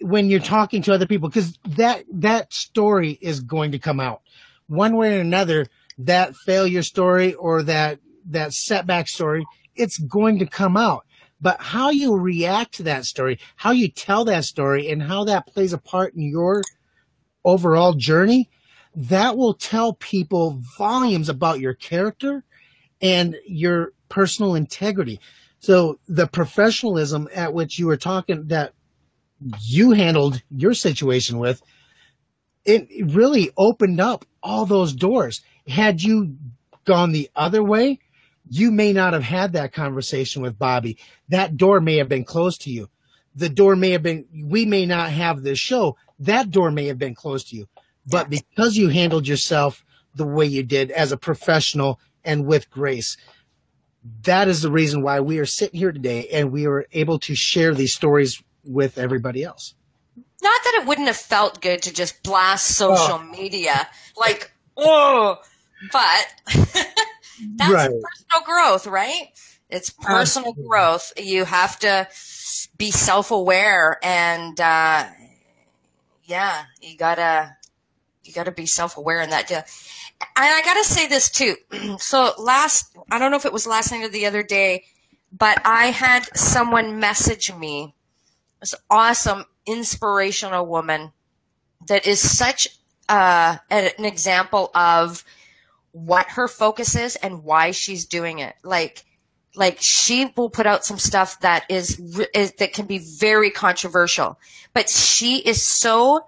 when you're talking to other people, because that that story is going to come out one way or another. That failure story or that that setback story, it's going to come out. But how you react to that story, how you tell that story, and how that plays a part in your overall journey that will tell people volumes about your character and your personal integrity. So the professionalism at which you were talking that you handled your situation with, it really opened up all those doors. Had you gone the other way, you may not have had that conversation with Bobby. That door may have been closed to you. The door may have been, we may not have this show. That door may have been closed to you. But because you handled yourself the way you did as a professional and with grace, that is the reason why we are sitting here today and we are able to share these stories with everybody else. Not that it wouldn't have felt good to just blast social oh. media, like, oh, but that's right. personal growth, right? It's personal Absolutely. growth. You have to be self aware and, uh, yeah, you gotta you got to be self aware in that. Deal. And I got to say this too. so last, I don't know if it was last night or the other day, but I had someone message me. This awesome, inspirational woman that is such uh, an example of what her focus is and why she's doing it. Like, like she will put out some stuff that is, is that can be very controversial, but she is so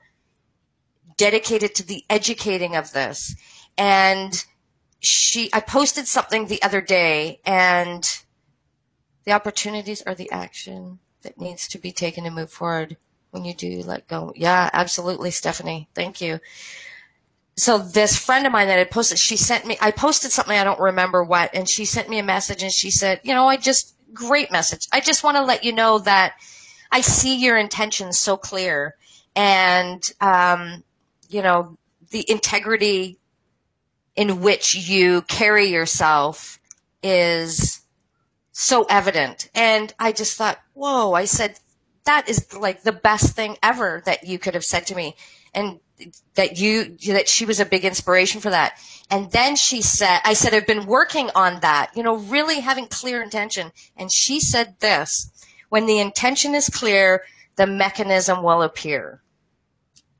dedicated to the educating of this. And she, I posted something the other day and the opportunities are the action that needs to be taken to move forward when you do let go. Yeah, absolutely, Stephanie. Thank you. So this friend of mine that I posted, she sent me, I posted something, I don't remember what, and she sent me a message and she said, you know, I just, great message. I just want to let you know that I see your intentions so clear. And, um, you know, the integrity in which you carry yourself is so evident. And I just thought, whoa, I said, that is like the best thing ever that you could have said to me. And that you, that she was a big inspiration for that. And then she said, I said, I've been working on that, you know, really having clear intention. And she said this, when the intention is clear, the mechanism will appear.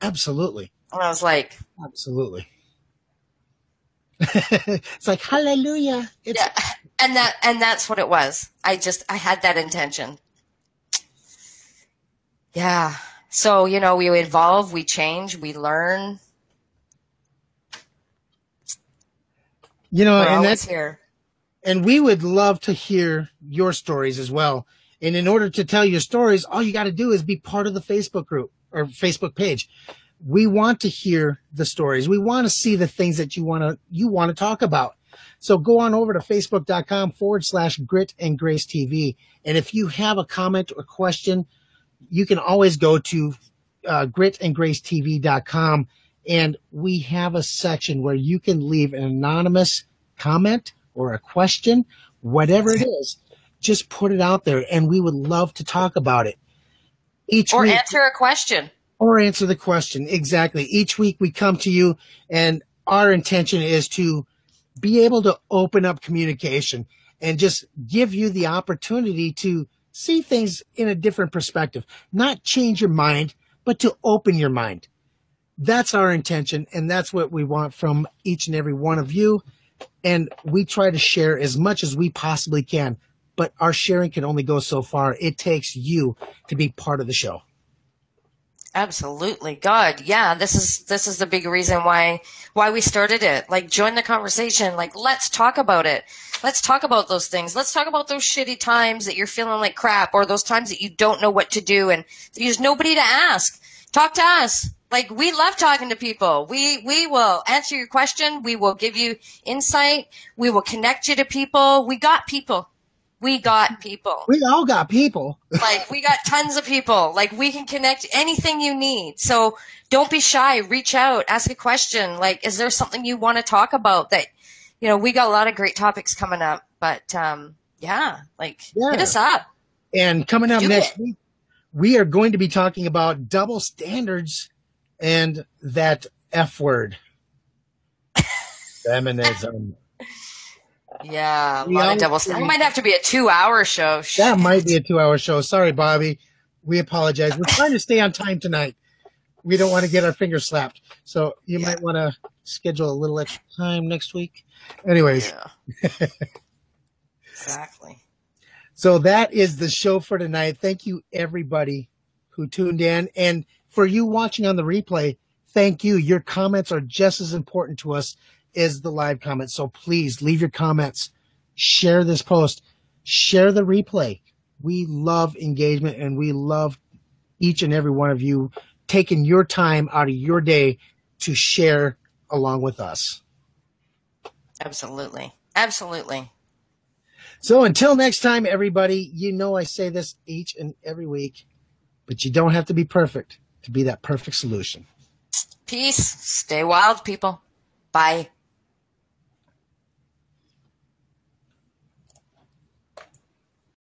Absolutely. And I was like, absolutely. it's like hallelujah. It's- yeah, and that and that's what it was. I just I had that intention. Yeah. So you know, we evolve, we change, we learn. You know, We're and that's here. And we would love to hear your stories as well. And in order to tell your stories, all you got to do is be part of the Facebook group or Facebook page we want to hear the stories. We want to see the things that you want to, you want to talk about. So go on over to facebook.com forward slash grit and grace TV. And if you have a comment or question, you can always go to uh, gritandgracetv.com And we have a section where you can leave an anonymous comment or a question, whatever it is, just put it out there and we would love to talk about it. Each week or week, answer a question. Or answer the question. Exactly. Each week we come to you and our intention is to be able to open up communication and just give you the opportunity to see things in a different perspective, not change your mind, but to open your mind. That's our intention. And that's what we want from each and every one of you. And we try to share as much as we possibly can, but our sharing can only go so far. It takes you to be part of the show. Absolutely. God. Yeah. This is, this is the big reason why, why we started it. Like join the conversation. Like let's talk about it. Let's talk about those things. Let's talk about those shitty times that you're feeling like crap or those times that you don't know what to do and there's nobody to ask. Talk to us. Like we love talking to people. We, we will answer your question. We will give you insight. We will connect you to people. We got people we got people. We all got people. like we got tons of people. Like we can connect anything you need. So don't be shy. Reach out. Ask a question. Like, is there something you want to talk about that, you know, we got a lot of great topics coming up, but, um, yeah, like yeah. hit us up. And coming up Do next it. week, we are going to be talking about double standards and that F word. Feminism. Yeah, a we lot of double. It might have to be a two-hour show. Shit. That might be a two-hour show. Sorry, Bobby. We apologize. We're trying to stay on time tonight. We don't want to get our fingers slapped. So you yeah. might want to schedule a little extra time next week. Anyways. Yeah. exactly. So that is the show for tonight. Thank you everybody who tuned in. And for you watching on the replay, thank you. Your comments are just as important to us is the live comment. So please leave your comments, share this post, share the replay. We love engagement and we love each and every one of you taking your time out of your day to share along with us. Absolutely. Absolutely. So until next time, everybody, you know I say this each and every week, but you don't have to be perfect to be that perfect solution. Peace. Stay wild, people. Bye.